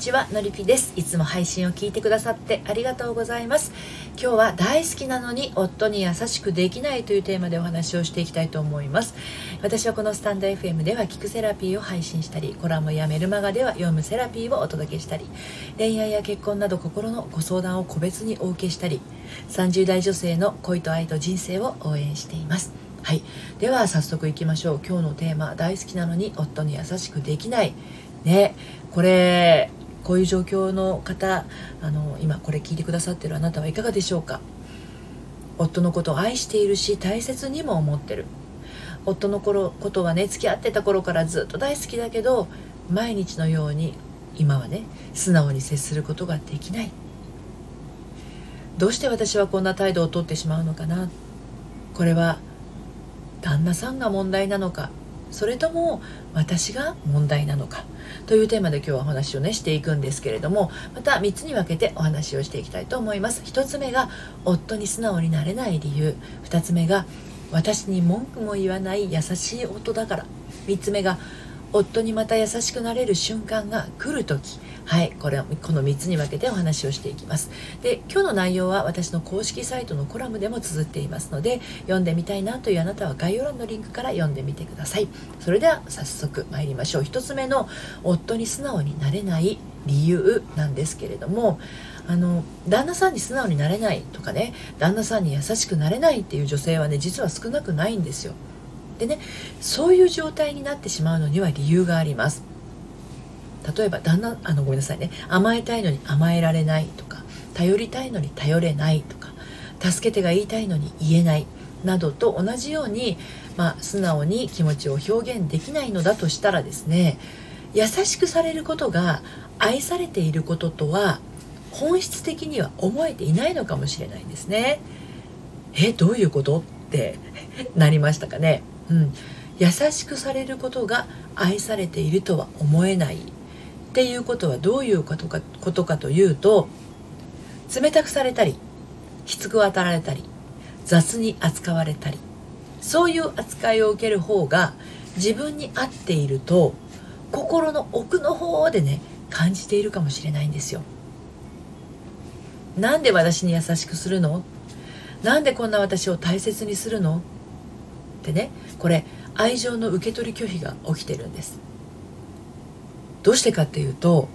ちはのりぴです。いつも配信を聞いてくださってありがとうございます。今日は大好きなのに夫に優しくできないというテーマでお話をしていきたいと思います。私はこのスタンド FM では聞くセラピーを配信したりコラムやメルマガでは読むセラピーをお届けしたり恋愛や結婚など心のご相談を個別にお受けしたり30代女性の恋と愛と人生を応援しています。はい。では早速いきましょう。今日のテーマ大好きなのに夫に優しくできない。ね。これこういう状況の方あの今これ聞いてくださってるあなたはいかがでしょうか？夫のことを愛しているし大切にも思ってる。夫の頃ことはね付き合ってた頃からずっと大好きだけど毎日のように今はね素直に接することができない。どうして私はこんな態度をとってしまうのかな？これは旦那さんが問題なのか？それとも私が問題なのか？というテーマで今日はお話をねしていくんですけれどもまた3つに分けてお話をしていきたいと思います。1つ目が夫に素直になれない理由。2つ目が私に文句も言わない優しい夫だから。3つ目が夫にまた優しくなれる瞬間が来る時。はいこれこの3つに分けてお話をしていきます。で今日の内容は私の公式サイトのコラムでも綴っていますので読んでみたいなというあなたは概要欄のリンクから読んでみてください。それでは早速参りましょう。1つ目の夫に素直になれない理由なんですけれどもあの旦那さんに素直になれないとかね旦那さんに優しくなれないっていう女性はね実は少なくないんですよ。でねそういう状態になってしまうのには理由があります例えば旦那あのごめんなさいね甘えたいのに甘えられないとか頼りたいのに頼れないとか助けてが言いたいのに言えないなどと同じように、まあ、素直に気持ちを表現できないのだとしたらですね優しくされることが愛されていることとは本質的には思えていないのかもしれないんですね。えどういうこと？ってなりましたかね。うん、優しくされることが愛されているとは思えない。っていうことはどういうことかことかというと冷たくされたりきつく当たられたり雑に扱われたりそういう扱いを受ける方が自分に合っていると心の奥の方でね感じているかもしれないんですよ。なんで私に優しくするの？なんでこんな私を大切にするの？ってねこれ愛情の受け取り拒否が起きてるんです。どうしてかっていうと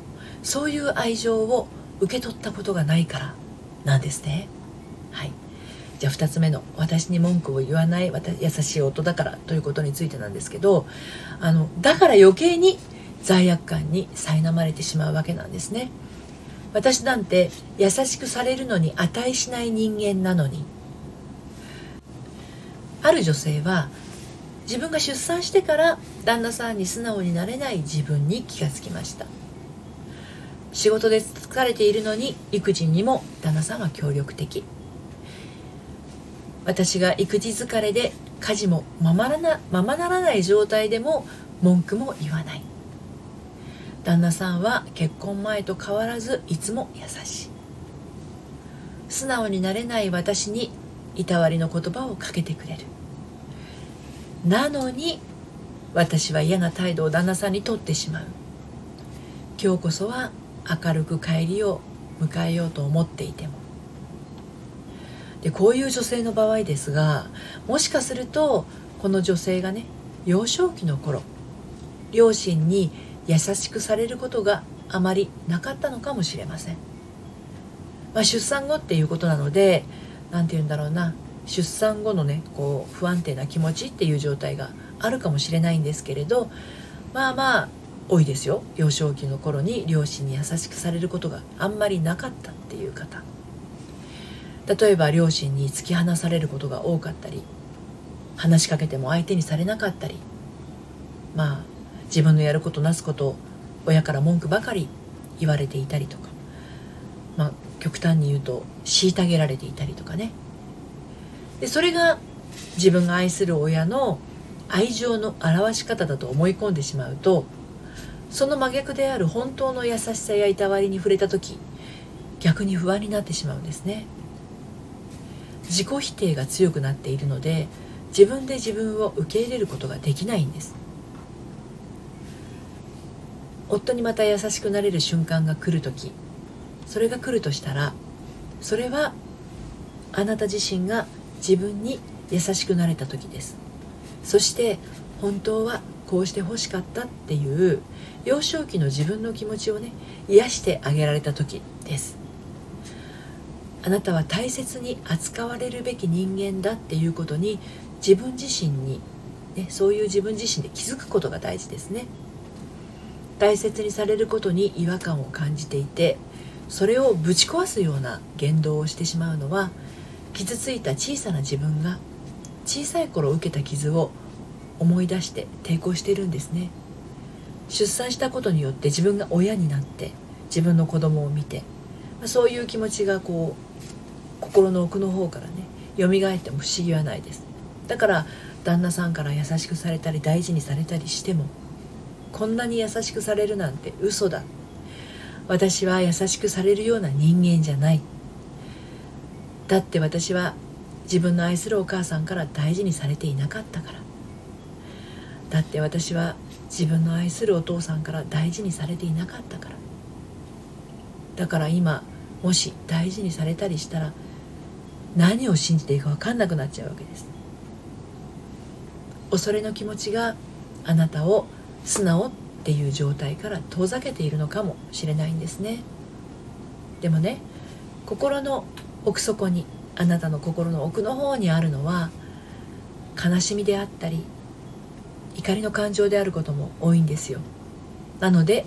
そういう愛情を受け取ったことがないからなんですね。はい。じゃあ2つ目の私に文句を言わない優しい夫だからということについてなんですけどあのだから余計に罪悪感に苛まれてしまうわけなんですね。私なんて優しくされるのに値しない人間なのにある女性は自分が出産してから旦那さんに素直になれない自分に気がつきました。仕事で疲れているのに育児にも旦那さんは協力的。私が育児疲れで家事もままなままならない状態でも文句も言わない。旦那さんは結婚前と変わらずいつも優しい。素直になれない私にいたわりの言葉をかけてくれる。なのに私は嫌な態度を旦那さんにとってしまう。今日こそは明るく帰りを迎えようと思っていても。でこういう女性の場合ですがもしかするとこの女性がね幼少期の頃両親に優しくされることがあまりなかったのかもしれません、まあ、出産後っていうことなので何て言うんだろうな。出産後のねこう不安定な気持ちっていう状態があるかもしれないんですけれどまあまあ多いですよ。幼少期の頃に両親に優しくされることがあんまりなかったっていう方。例えば両親に突き放されることが多かったり話しかけても相手にされなかったり。まあ自分のやることなすことを親から文句ばかり言われていたりとか。まあ極端に言うと虐げられていたりとかね。でそれが自分が愛する親の愛情の表し方だと思い込んでしまうとその真逆である本当の優しさやいたわりに触れた時逆に不安になってしまうんですね。自己否定が強くなっているので自分で自分を受け入れることができないんです。夫にまた優しくなれる瞬間が来る時それが来るとしたらそれはあなた自身が自分に優しくなれた時です。そして本当はこうして欲しかったっていう幼少期の自分の気持ちをね癒してあげられた時です。あなたは大切に扱われるべき人間だっていうことに自分自身に、ね、そういう自分自身で気づくことが大事ですね。大切にされることに違和感を感じていてそれをぶち壊すような言動をしてしまうのは傷ついた小さな自分が小さい頃受けた傷を思い出して抵抗してるんですね。出産したことによって自分が親になって自分の子供を見てそういう気持ちがこう心の奥の方からね蘇っても不思議はないです。だから旦那さんから優しくされたり大事にされたりしてもこんなに優しくされるなんて嘘だ私は優しくされるような人間じゃない。だって私は自分の愛するお母さんから大事にされていなかったから。だって私は自分の愛するお父さんから大事にされていなかったから。だから今もし大事にされたりしたら何を信じていいか分かんなくなっちゃうわけです。恐れの気持ちがあなたを素直っていう状態から遠ざけているのかもしれないんですね。でもね心の奥底にあなたの心の奥の方にあるのは悲しみであったり怒りの感情であることも多いんですよ。なので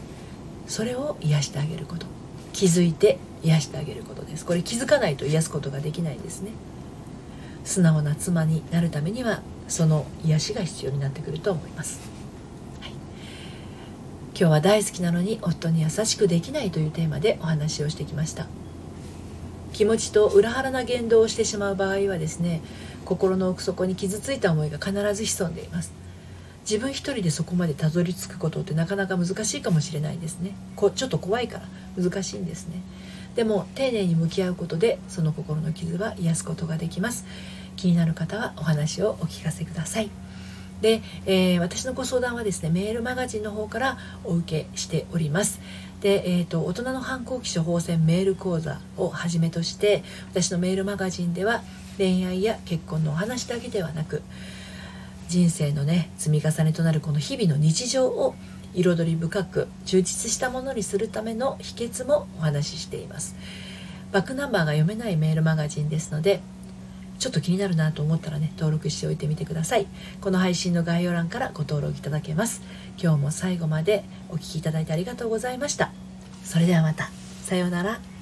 それを癒してあげること。気づいて癒してあげることです。これ気づかないと癒すことができないんですね。素直な妻になるためにはその癒しが必要になってくると思います、今日は大好きなのに夫に優しくできないというテーマでお話をしてきました。気持ちと裏腹な言動をしてしまう場合はですね心の奥底に傷ついた思いが必ず潜んでいます。自分一人でそこまでたどり着くことってなかなか難しいかもしれないですね。こちょっと怖いから難しいんですね。でも丁寧に向き合うことでその心の傷は癒すことができます。気になる方はお話をお聞かせください。で、えー、私のご相談はですねメールマガジンの方からお受けしております。で、えーと、大人の反抗期処方箋メール講座をはじめとして私のメールマガジンでは恋愛や結婚のお話だけではなく人生のね積み重ねとなるこの日々の日常を彩り深く充実したものにするための秘訣もお話ししています。バックナンバーが読めないメールマガジンですのでちょっと気になるなと思ったらね登録しておいてみてください。この配信の概要欄からご登録いただけます。今日も最後までお聴きいただいてありがとうございました。それではまた。さようなら。